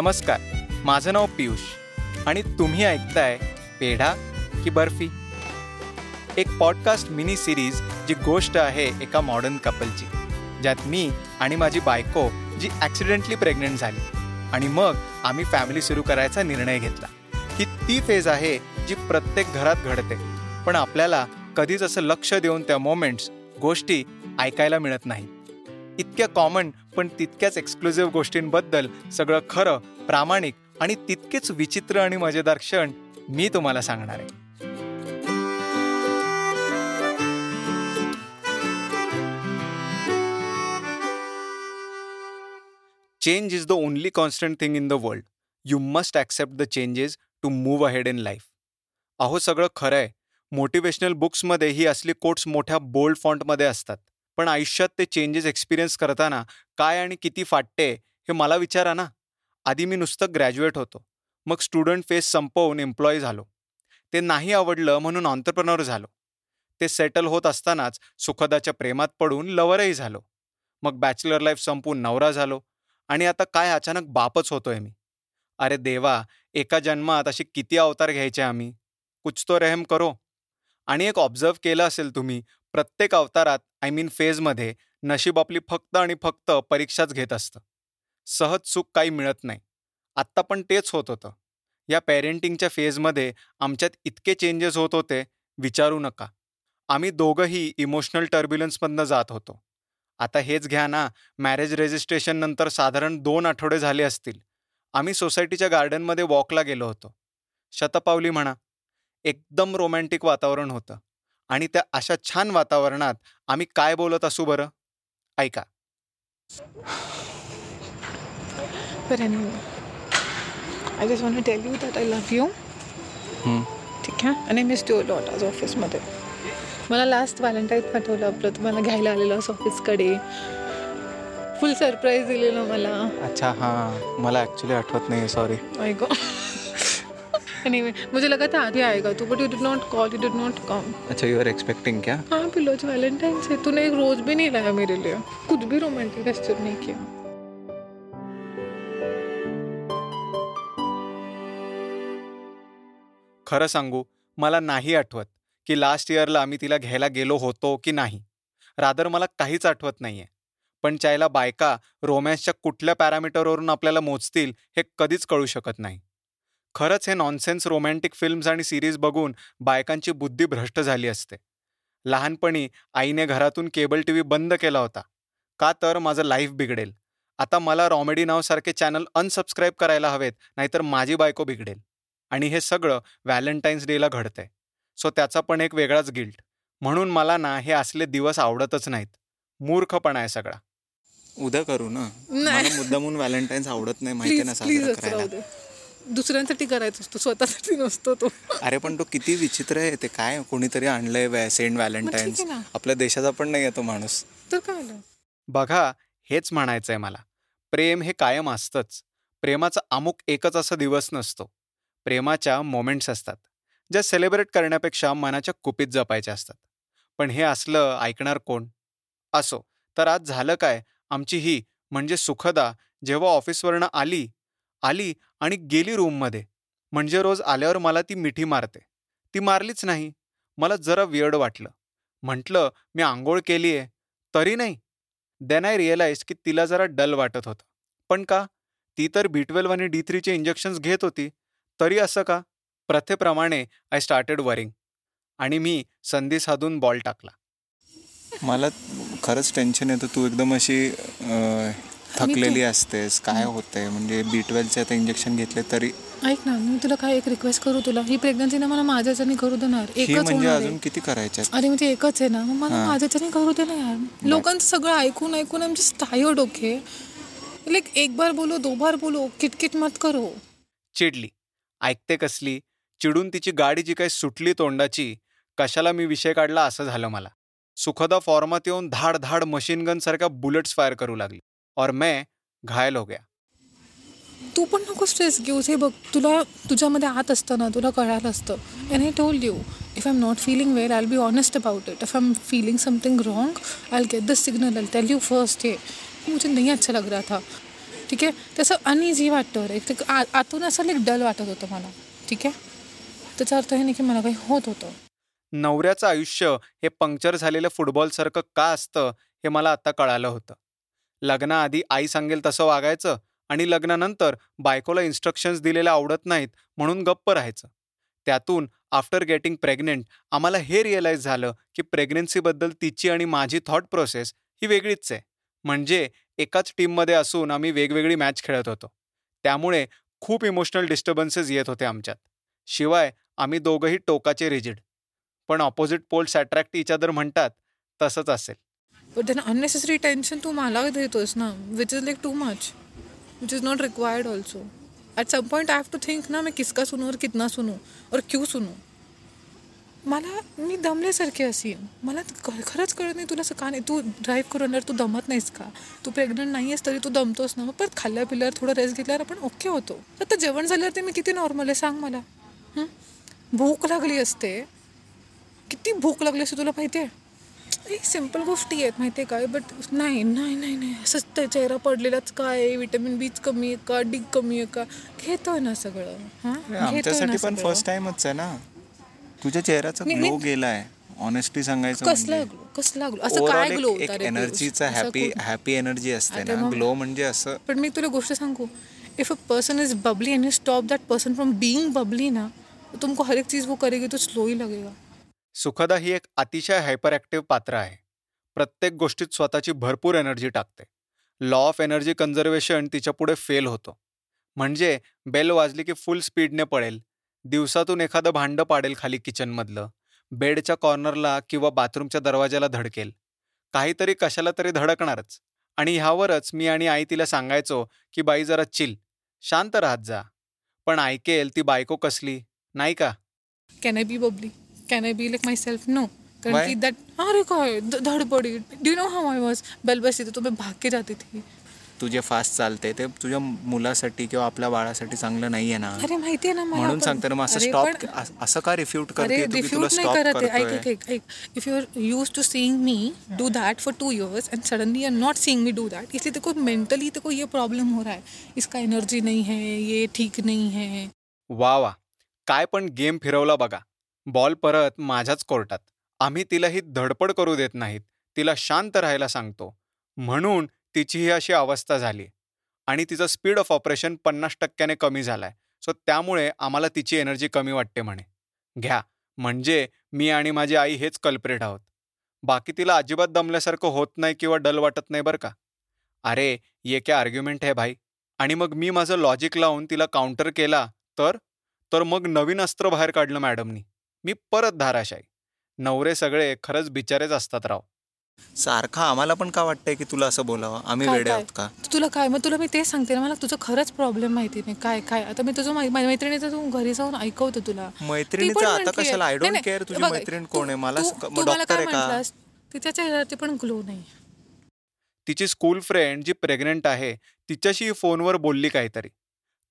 नमस्कार माझं नाव पियुष आणि तुम्ही ऐकताय पेढा की बर्फी. एक पॉडकास्ट मिनी सिरीज जी गोष्ट आहे एका मॉडर्न कपलची ज्यात मी आणि माझी बायको जी ॲक्सिडेंटली प्रेग्नंट झाली आणि मग आम्ही फॅमिली सुरू करायचा निर्णय घेतला. ही ती फेज आहे जी प्रत्येक घरात घडते. पण आपल्याला कधीच असं लक्ष देऊन त्या मोमेंट्स गोष्टी ऐकायला मिळत नाही. इतक्या कॉमन पण तितक्याच एक्सक्लुझिव्ह गोष्टींबद्दल सगळं खरं प्रामाणिक आणि तितकेच विचित्र आणि मजेदार क्षण मी तुम्हाला सांगणार आहे. Change is the only constant thing in the world you must accept the changes to move ahead in life अहो सगळं खरं आहे मोटिवेशनल बुक्समध्ये ही असली कोट्स मोठ्या बोल्ड फॉन्टमध्ये असतात. पण आयुष्यात ते चेंजेस एक्सपिरियन्स करताना काय आणि किती फाटते हे मला विचारा ना. आधी मी नुसतं ग्रॅज्युएट होतो. मग स्टुडंट फेस संपवून एम्प्लॉई झालो. ते नाही आवडलं म्हणून ऑन्टरप्रनर झालो. ते सेटल होत असतानाच सुखदाच्या प्रेमात पडून लवरही झालो. मग बॅचलर लाईफ संपून नवरा झालो. आणि आता काय अचानक बापच होतोय मी. अरे देवा एका जन्मात अशी किती अवतार घ्यायचे आम्ही. कुछ तो रहम करो. आणि एक ऑब्झर्व केलं असेल तुम्ही प्रत्येक अवतारात आय मीन फेजमध्ये नशीब आपली फक्त आणि फक्त परीक्षाच घेत असतं. सहज चूक काही मिळत नाही. आत्ता पण तेच होत होतं. या पेरेंटिंगच्या फेजमध्ये आमच्यात इतके चेंजेस होत होते विचारू नका. आम्ही दोघंही इमोशनल टर्ब्युलन्समधनं जात होतो. आता हेच घ्या ना मॅरेज रेजिस्ट्रेशन नंतर साधारण दोन आठवडे झाले असतील. आम्ही सोसायटीच्या गार्डनमध्ये वॉकला गेलो होतो. शतपावली म्हणा. एकदम रोमॅन्टिक वातावरण होतं. आणि त्या अशा छान वातावरणात आम्ही काय बोलत असू बरं? ऐका. Just want to tell you that I love you. ठीक आहे? आणि मिस यू लॉट आज ऑफिसमध्ये मला लास्ट व्हॅलेंटाईन पाठवलं आपलं तुम्हाला घ्यायला आलेलं ऑफिसकडे फुल सरप्राईज दिलेलं मला. अच्छा हां. मला ॲक्च्युली आठवत नाही सॉरी ऐक एनीवे मुझे लगा था आगे आएगा तू but you did not call you did not come अच्छा यू आर एक्सपेक्टिंग क्या? हाँ पिलोज वैलेंटाइन से तूने एक रोज भी नहीं लाया मेरे लिए। कुछ भी रोमांटिक गेस्चर नहीं किया। खरं सांगू मला नाही आठवत की लास्ट इयरला आम्ही तिला घ्यायला गेलो होतो की नाही. रादर मला काहीच आठवत नाहीये. पण चायला बायका रोमॅन्सच्या कुठल्या पॅरामीटरवरून आपल्याला मोजतील हे कधीच कळू शकत नाही. खरंच हे नॉनसेन्स रोमॅन्टिक फिल्म्स आणि सिरीज बघून बायकांची बुद्धी भ्रष्ट झाली असते. लहानपणी आईने घरातून केबल टी व्ही बंद केला होता. का तर माझं लाईफ बिघडेल. आता मला रॉमेडी नावसारखे चॅनल अनसबस्क्राईब करायला हवेत नाहीतर माझी बायको बिघडेल. आणि हे सगळं व्हॅलेंटाईन्स डेला घडतंय. सो त्याचा पण एक वेगळाच गिल्ट म्हणून मला ना हे असले दिवस आवडतच नाहीत. मूर्खपणा आहे सगळा. उद्या करू ना? मुद्दामून व्हॅलेंटाईन्स आवडत नाही माहिती ना दुसऱ्यांसाठी करायचं असतो स्वतःसाठी नसतो तो. अरे पण तो किती विचित्र आहे ते. काय कोणीतरी आणलंय सेंट व्हॅलेंटाईन्स. आहे ना. आपल्या देशाचा पण नाही तो माणूस. तर काय बघा हेच म्हणायचंय मला. प्रेम हे कायम असतंच. प्रेमाचा अमुक एकच असा दिवस नसतो. प्रेमाच्या मोमेंट्स असतात ज्या सेलिब्रेट करण्यापेक्षा मनाच्या कुपीत जपायच्या असतात. पण हे असलं ऐकणार कोण? असो तर आज झालं काय? आमची ही म्हणजे सुखदा जेव्हा ऑफिसवरनं आली आली आणि गेली रूममध्ये. म्हणजे रोज आल्यावर मला ती मिठी मारते. ती मारलीच नाही. मला जरा वियर्ड वाटलं. म्हटलं मी आंघोळ केली आहे तरी नाही. देन आय रिअलाइज की तिला जरा डल वाटत होतं. पण का? ती तर बी ट्वेल्व आणि डी थ्रीचे इंजेक्शन्स घेत होती. तरी असं का? प्रथेप्रमाणे आय स्टार्टेड वरिंग आणि मी संधी साधून बॉल टाकला. मला खरंच टेन्शन येतं. तू एकदम अशी थकलेली असतेस काय होतंय? म्हणजे बी ट्वेल्वचे आता इंजेक्शन घेतले तरी. ऐक ना मी तुला काय एक रिक्वेस्ट करू तुला? ही प्रेग्नन्सी ना मला माझ्याच्याने करू देणार. ही एकच म्हणजे होणार अजून आहे. किती करायच्या अरे म्हणजे एकच आहे ना. मग मला. माझ्याच्याने करू दे ना यार. लोकांचं सगळं ऐकून ऐकून आमचे टायर्ड ओके लाईक एक बार बोलो दो बार बोलो किटकिट मत करो. चिडली. ऐकते कसली? चिडून तिची गाडी जी काही सुटली तोंडाची कशाला मी विषय काढला असं झालं मला. सुखदा फॉर्मात येऊन धाड धाड मशीन गन सारख्या बुलेट्स फायर करू लागली. और मैं घायल हो गया। तू पण नको स्ट्रेस घेऊस. हे बघ तुला तुझ्यामध्ये आत असतं ना तुला कळालं असतं. And I told you if I am not feeling well I be honest about it if I am feeling something wrong I get the signal I tell you first ये मुझे नहीं अच्छा लग रहा था. ठीक आहे तसं अनइझी वाटतं रे. एक आतून असं एक डल वाटत होतं मला. ठीक आहे त्याचा अर्थ हे नाही की मला काही होत होतं. नवऱ्याचं आयुष्य हे पंक्चर झालेलं फुटबॉलसारखं का असतं हे मला आता कळालं होतं. लग्नाआधी आई सांगेल तसं वागायचं आणि लग्नानंतर बायकोला इन्स्ट्रक्शन्स दिलेल्या आवडत नाहीत म्हणून गप्प राहायचं. त्यातून आफ्टर गेटिंग प्रेग्नेंट आम्हाला हे रिअलाईज झालं की प्रेग्नन्सीबद्दल तिची आणि माझी थॉट प्रोसेस ही वेगळीच आहे. म्हणजे एकाच टीममध्ये असून आम्ही वेगवेगळी मॅच खेळत होतो. त्यामुळे खूप इमोशनल डिस्टर्बन्सेस येत होते आमच्यात. शिवाय आम्ही दोघंही टोकाचे रिजिड पण opposite poles attract each other म्हणतात तसंच असेल. बट देन अननेसेसरी टेन्शन तू मला देतोस ना which is like too much which is not required also at some point I have to think ना मी किसका सुनू और कितना सुनू और क्यू सुनू? मला मी दमल्यासारखी असेल मला खरंच कळत नाही तुला असं का नाही. तू ड्राईव्ह करून तू दमत नाहीस का? तू प्रेग्नंट नाही आहेस तरी तू दमतोस ना. मग परत खाल्ल्या पिल्यावर थोडं रेस्ट घेतल्यावर आपण ओके होतो. आता जेवण झाल्यावर ते मी किती नॉर्मल आहे सांग मला. भूक लागली असते. किती भूक लागली असते तुला माहिती आहे? सिंपल गोष्टी आहेत माहिती आहे काय बट नाही नाही नाही नाही. असंच त्या चेहरा पडलेलाच काय विटॅमिन बीच कमी आहे का? डी कमी आहे का? घेतोय ना सगळं आमच्यासाठी पण फर्स्ट टाइमच आहे ना. तुझ्या चेहऱ्याचा ग्लो गेलाय ऑनेस्टली सांगायचं कसला ग्लो म्हणजे. कसला ग्लो असं काय ग्लो एक एनर्जीचा हॅपी हॅपी एनर्जी असते ना. ग्लो म्हणजे असं. पण मी तुला गोष्ट सांगू. If a person is bubbly and you stop that person from being bubbly ना तुमको हर एक चीज वो करेगी तो स्लो ही लगेगा. सुखदा ही एक अतिशय हायपर ॲक्टिव्ह पात्र आहे. प्रत्येक गोष्टीत स्वतःची भरपूर एनर्जी टाकते. लॉ ऑफ एनर्जी कन्झर्वेशन तिच्यापुढे फेल होतो. म्हणजे बेल वाजली की फुल स्पीडने पळेल. दिवसातून एखादं भांडं पाडेल खाली किचनमधलं बेडच्या कॉर्नरला किंवा बाथरूमच्या दरवाजाला धडकेल. काहीतरी कशाला तरी धडकणारच. आणि ह्यावरच मी आणि आई तिला सांगायचो की बाई जरा चिल शांत राहत जा. पण ऐकेल ती बायको कसली? नाही का? Can I be bubbly can I be like myself no कारण की दॅट अरे काय धडपडी. Do know how I was bell बस तो मैं भाग के जाती थी. तुझे फास्ट चालते ते तुझ्या मुलासाठी किंवा आपल्या बाळासाठी चांगलं नाहीये ना. अरे माहितीये ना म्हणून सांगते ना असं स्टॉप असं का रिफ्यूट करते? रिफ्यूट नाही करत ऐक ऐक ऐक. If you are use to seeing me do that for two years and suddenly are not seeing me do that इसलिए देखो मेंटली देखो ये प्रॉब्लम हो रहा है। इसका एनर्जी नहीं है ये ठीक नहीं है। वा वा. काय पण गेम फिरवला बघा. बॉल परत माझ्याच कोर्टात. आम्ही तिला ही धडपड करू देत नाहीत. तिला शांत राहायला सांगतो. म्हणून तिची ही अशी अवस्था झाली. आणि तिचं स्पीड ऑफ ऑपरेशन पन्नास टक्क्याने कमी झालाय. सो त्यामुळे आम्हाला तिची एनर्जी कमी वाटते म्हणे. घ्या. म्हणजे मी आणि माझी आई हेच कल्परेट आहोत. बाकी तिला अजिबात दमल्यासारखं होत नाही किंवा डल वाटत नाही बरं का? अरे ये क्या आर्ग्युमेंट आहे भाई? आणि मग मी माझं लॉजिक लावून तिला काउंटर केला तर? तर मग नवीन अस्त्र बाहेर काढलं मॅडमनी. मी परत धाराशाही नवरे सगळे खरंच बिचारेच असतात राव. सारखा आम्हाला पण का वाटतंय की तुला असं बोलावं? आम्ही वेडे आहोत का? तुला काय? मग तुला मी तेच सांगते ना मला तुझं खरंच प्रॉब्लेम माहिती नाही. काय काय? आता मी तुझं मैत्रिणीचं तू घरी जाऊन ऐकवतो तुला. मैत्रिणीचं आता कशाला? आय डोंट केअर तुझी मैत्रीण कोण आहे. मला डॉक्टर आहे का? तिच्या चेहऱ्यावरती पण ग्लो नाही. तिची स्कूल फ्रेंड जी प्रेग्नेंट आहे तिच्याशी फोनवर बोलली काहीतरी.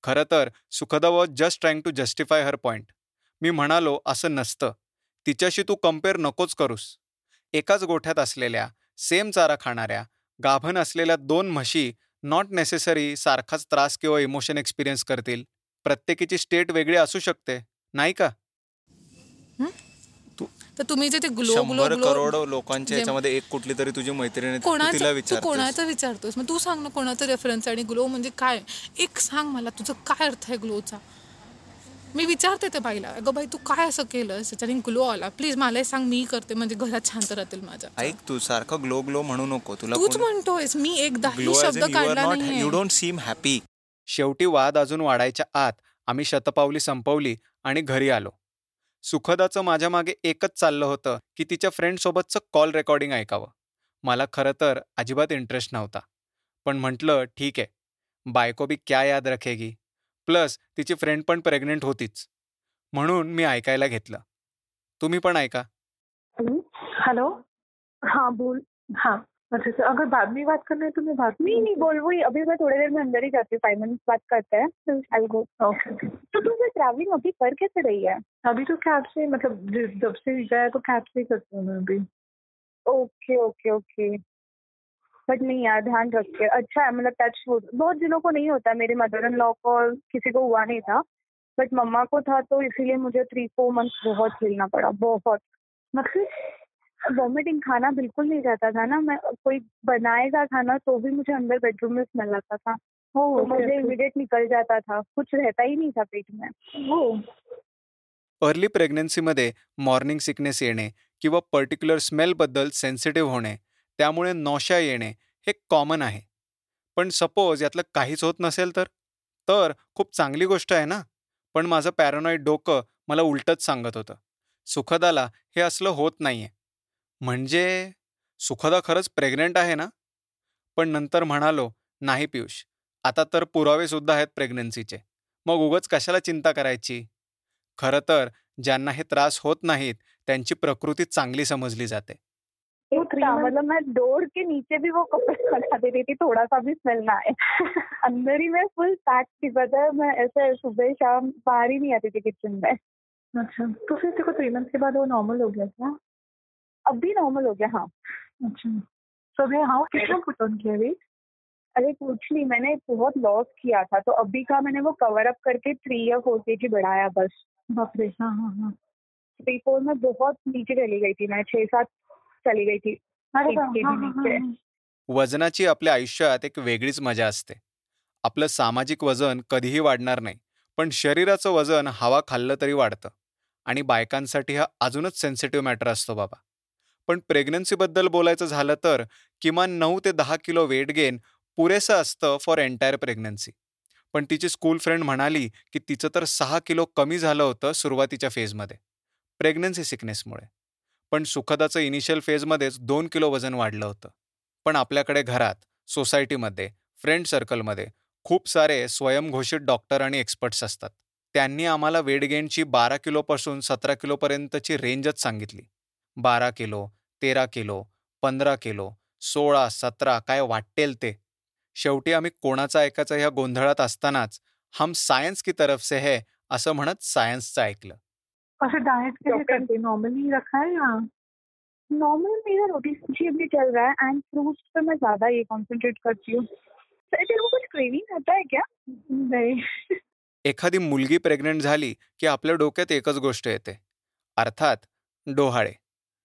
खरं तर Sukhada was just trying to justify her point मी म्हणालो असं नसतं. तिच्याशी तू कंपेअर नकोच करूस. एकाच गोठ्यात असलेल्या सेम चारा खाणाऱ्या गाभण असलेल्या दोन म्हशी नॉट नेसेसरी सारखाच त्रास किंवा इमोशन एक्सपिरियन्स करतील. प्रत्येकीची स्टेट वेगळी असू शकते. नाही का? तर तुम्ही जे ते ग्लो ग्लो करोड लोकांच्या याच्यामध्ये एक कुठली तरी तुझी मैत्रीण तिला विचार कोणाचं विचारतोस? मग तू सांग ना कोणाचं रेफरन्स आणि ग्लो म्हणजे काय? एक सांग मला तुझं काय अर्थ आहे ग्लोचा? मी विचारते त्या बाईला अगं बाई तू काय असं केलं त्याच्याने ग्लो आला. प्लीज मला सांग मी करते. म्हणजे घरात शांत राहतील माझ्या. ऐक तू सारखं ग्लो ग्लो म्हणू नको. तुला तूच म्हणतोयस मी एकदा शब्द काढला नाही यू डोंट सीम हॅपी शेवटी वाद अजून वाढायच्या आत आम्ही शतपावली संपवली आणि घरी आलो. सुखदाचं माझ्या मागे एकच चाललं होतं की तिच्या फ्रेंडसोबतचं कॉल रेकॉर्डिंग ऐकावं. मला खरं तर अजिबात इंटरेस्ट नव्हता. पण म्हटलं ठीक आहे. बायको बी क्या याद रखेगी? प्लस तिची फ्रेंड पण प्रेग्नेंट होतीच. म्हणून मी ऐकायला घेतलं. तुम्ही पण ऐका. हॅलो. हाँ बोल. हाँ. अच्छा सर अगर बाद में बात करना है तो मैं बात नहीं नहीं बोल वही अभी मैं थोड़ी देर में अंदर ही जाती. हूँ फाइव मिनट्स बात करते. हैं आई गो ओके तो तुम ट्रैवलिंग अभी कर कैसे रही है अभी तो कैब से मतलब जब से गया तो कैब से ही करती हूँ मैं अभी. ओके ओके ओके बट नहीं यार ध्यान रख के। अच्छा है मतलब टच बहुत जिनों को नहीं होता मेरे मदर इन लॉ को किसी को हुआ नहीं था। बट मम्मा को था तो इसीलिए मुझे थ्री फोर मंथ्स बहुत झेलना पड़ा बहुत। मतलब वॉमिटिंग खाना बिल्कुल नहीं जाता था ना। मैं कोई बनाएगा खाना तो भी मुझे अंदर बेडरूम में स्मेल आता था। तो मुझे इमिडिएट निकल जाता था। कुछ रहता ही नहीं था पेट में। हो अर्ली प्रेग्नन्सीमध्ये मॉर्निंग सिकनेस येणे किंवा पर्टिक्युलर स्मेलबद्दल सेन्सिटिव्ह होणे त्यामुळे नॉशा येणे हे कॉमन आहे. पण सपोज यातलं काहीच होत नसेल तर? तर खूप चांगली गोष्ट आहे ना? पण माझं पॅरानॉइड डोकं मला उलटच सांगत होतं. सुखदाला हे असलं होत नाहीये. म्हणजे सुखदा खरंच प्रेग्नंट आहे ना? पण नंतर म्हणालो नाही पियुष आता तर पुरावेसुद्धा आहेत प्रेग्नन्सीचे मग उगच कशाला चिंता करायची? खरं तर ज्यांना हे त्रास होत नाहीत त्यांची प्रकृती चांगली समजली जाते. था मतलब मैं डोर के नीचे भी वो कपड़े लगा देती थी थोड़ा सा भी स्मेल ना आए। अंदर ही मैं फुल पैक थी पता है मैं ऐसे सुबह शाम बाहर ही नहीं आती थी किचन में। अच्छा तो फिर को थ्री मंथ के बाद वो नॉर्मल हो गया क्या? अब भी नॉर्मल हो गया हाँ। अच्छा तो हाउ कितना पुट ऑन किया वेट अरे कुछ नहीं मैंने बहुत लॉस किया था तो अभी का मैंने वो कवर अप करके थ्री या फोर के जी बढ़ाया बस। बाप रे हाँ हाँ हाँ। थ्री फोर में बहुत नीचे चली गई थी मैं छह सात चली गई थी। वजनाची आपल्या आयुष्यात एक वेगळीच मजा असते. आपलं सामाजिक वजन कधीही वाढणार नाही पण शरीराचं वजन हवा खाल्लं तरी वाढतं. आणि बायकांसाठी हा अजूनच सेन्सिटिव्ह मॅटर असतो बाबा. पण प्रेग्नन्सीबद्दल बोलायचं झालं तर किमान नऊ ते दहा किलो वेट गेन पुरेसं असतं फॉर एंटायर प्रेग्नन्सी पण तिची स्कूल फ्रेंड म्हणाली की तिचं तर सहा किलो कमी झालं होतं सुरुवातीच्या फेजमध्ये प्रेग्नन्सी सिकनेसमुळे पण सुखदाचं इनिशियल फेजमध्येच दोन किलो वजन वाढलं होतं. पण आपल्याकडे घरात सोसायटीमध्ये फ्रेंड सर्कलमध्ये खूप सारे स्वयंघोषित डॉक्टर आणि एक्सपर्ट्स असतात. त्यांनी आम्हाला वेट गेनची बारा किलोपासून सतरा किलोपर्यंतची रेंजच सांगितली. बारा किलो तेरा किलो पंधरा किलो सोळा सतरा काय वाटेल ते. शेवटी आम्ही कोणाचं ऐकायचं ह्या गोंधळात असतानाच हम सायन्स की तरफ से है असं म्हणत सायन्सचं ऐकलं. और फिर डाइट कैसे डॉक्टर- करते नॉर्मली रखा है या? नॉर्मल मेरा रोटी अभी चल रहा है एंड फ्रूट्स पे मैं ज्यादा ये कॉन्सेंट्रेट करती हूँ। तेरे को कुछ क्रेविंग आता है क्या? नहीं। एखादी मुलगी प्रेग्नंट झाली की आपल्या डोक्यात एकच गोष्ट येते. अर्थात डोहाळे.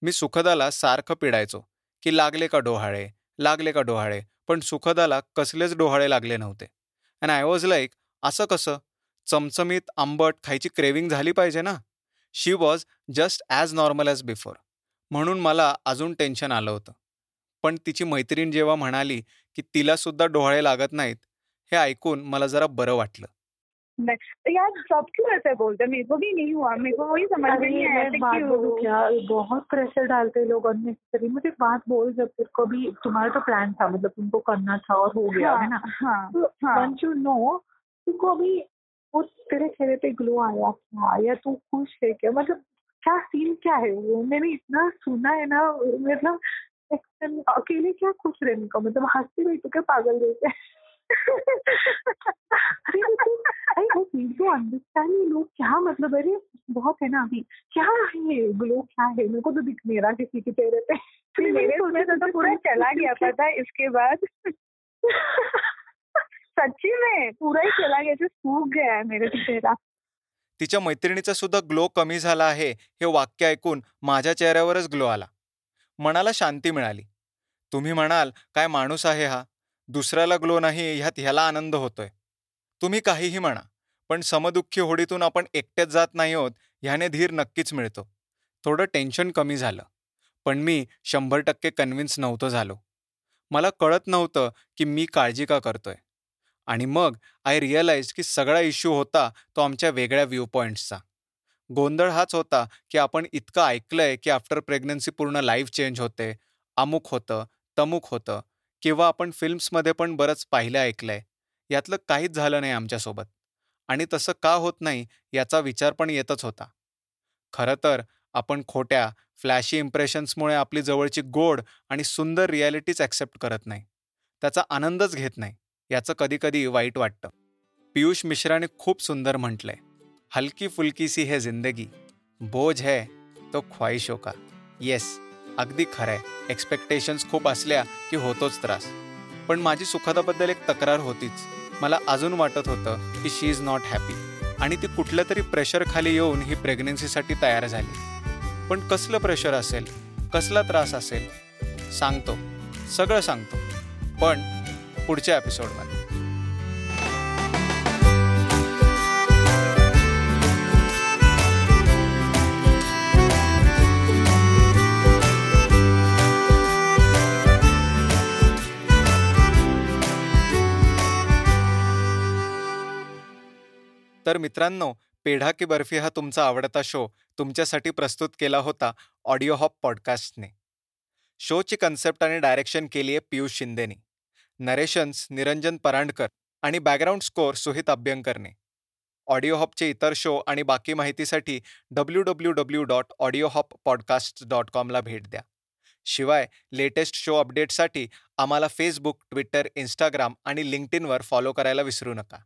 मी सुखदाला सारखं पिडायचो की लागले का डोहाळे? लागले का डोहाळे? पण सुखदाला कसलेच डोहाळे लागले नव्हते. अँड आय वॉज लाईक असं कसं? चमचमीत आंबट खायची क्रेविंग झाली पाहिजे ना? She was just as normal as before म्हणून मला अजून टेन्शन आलं होतं. पण तिची मैत्रीण जेव्हा म्हणाली की तिला सुद्धा डोहाळे लागत नाहीत हे ऐकून मला जरा बरं वाटलं. मैं- यार सब क्यों ऐसे बोलते? मेरे को भी नहीं हुआ मेरे को वही समझ में अरे नहीं आया मैं ऐसे बात बोलूं क्यों क्या बहुत प्रेशर डालते लोग अननेसेसरी मुझे एक बात बोल जब तेरे को भी तुम्हारा तो प्लान था मतलब तुमको करना था और हो गया है ना? वंस यू नो तुमको अभी वो तेरे चेहरे पे ग्लो आया क्या? या तू खुश है क्या? मतलब क्या सीन क्या है वो? मैंने इतना सुना है ना मतलब अकेले क्या खुश रहने का? मतलब हँसते बैठो क्या पागल जैसे अरे वो नीड अंडरस्टैंड ये लोग क्या मतलब अरे बहुत है ना अभी। क्या है? ग्लो क्या है? मेरे को तो दिख नहीं रहा किसी के चेहरे पे। मेरे तो पूरा चला गया पता है इसके बाद। सच्ची में पूरा ही चला गया जो सूख गया है मेरे चेहरा. तिच्या मैत्रिणीचा सुद्धा ग्लो कमी झाला आहे. हे वाक्य ऐकून माझ्या चेहऱ्यावरच ग्लो आला. मनाला शांती मिळाली. तुम्ही म्हणाल काय माणूस आहे हा? दुसऱ्याला ग्लो नाही ह्यात ह्याला आनंद होतोय. तुम्ही काहीही म्हणा पण समदुःखी होडीतून आपण एकट्याच जात नाही आहोत ह्याने धीर नक्कीच मिळतो. थोडं टेन्शन कमी झालं. पण मी शंभर टक्के कन्व्हिन्स नव्हतं झालो. मला कळत नव्हतं की मी काळजी का करतोय. आणि मग आय रिअलाइज की सगळा इश्यू होता तो आमच्या वेगळ्या व्ह्यू पॉईंट्सचा गोंधळ हाच होता की आपण इतकं ऐकलंय की आफ्टर प्रेग्नन्सी पूर्ण लाईफ चेंज होते अमुक होतं तमुक होतं किंवा आपण फिल्म्समध्ये पण बरंच पाहिलं ऐकलंय. यातलं काहीच झालं नाही आमच्यासोबत आणि तसं का होत नाही याचा विचार पण येतच होता. खरं तर आपण खोट्या फ्लॅशी इम्प्रेशन्समुळे आपली जवळची गोड आणि सुंदर रियालिटीच ॲक्सेप्ट करत नाही. त्याचा आनंदच घेत नाही. याचं कधीकधी वाईट वाटतं. पियुष मिश्राने खूप सुंदर म्हटलंय हलकी फुलकी सी है जिंदगी बोझ है तो ख्वाहिशो का. येस अगदी खरंय. एक्सपेक्टेशन्स खूप असल्या की होतोच त्रास. पण माझी सुखदाबद्दल एक तक्रार होतीच. मला अजून वाटत होतं की शी इज नॉट हॅपी आणि ती कुठल्या तरी प्रेशर खाली येऊन ही प्रेग्नन्सीसाठी तयार झाली. पण कसलं प्रेशर असेल कसला त्रास असेल सांगतो. सगळं सांगतो. पण पुढच्या एपिसोडमध्ये तर मित्रांनो पेढा की बर्फी हा तुमचा आवडता शो तुमच्यासाठी प्रस्तुत केला होता ऑडिओ हॉप पॉडकास्टने शोची कन्सेप्ट आणि डायरेक्शन केली आहे पियुष शिंदेनी. नरेशन्स निरंजन परांडकर आणि बॅकग्राऊंड स्कोअर सुहित अभ्यंकरने. ऑडिओ हॉपचे इतर शो आणि बाकी माहितीसाठी W W W dot audio hop podcast dot कॉमला भेट द्या. शिवाय लेटेस्ट शो अपडेटसाठी आम्हाला फेसबुक ट्विटर इंस्टाग्राम आणि लिंक्डइनवर फॉलो करायला विसरू नका.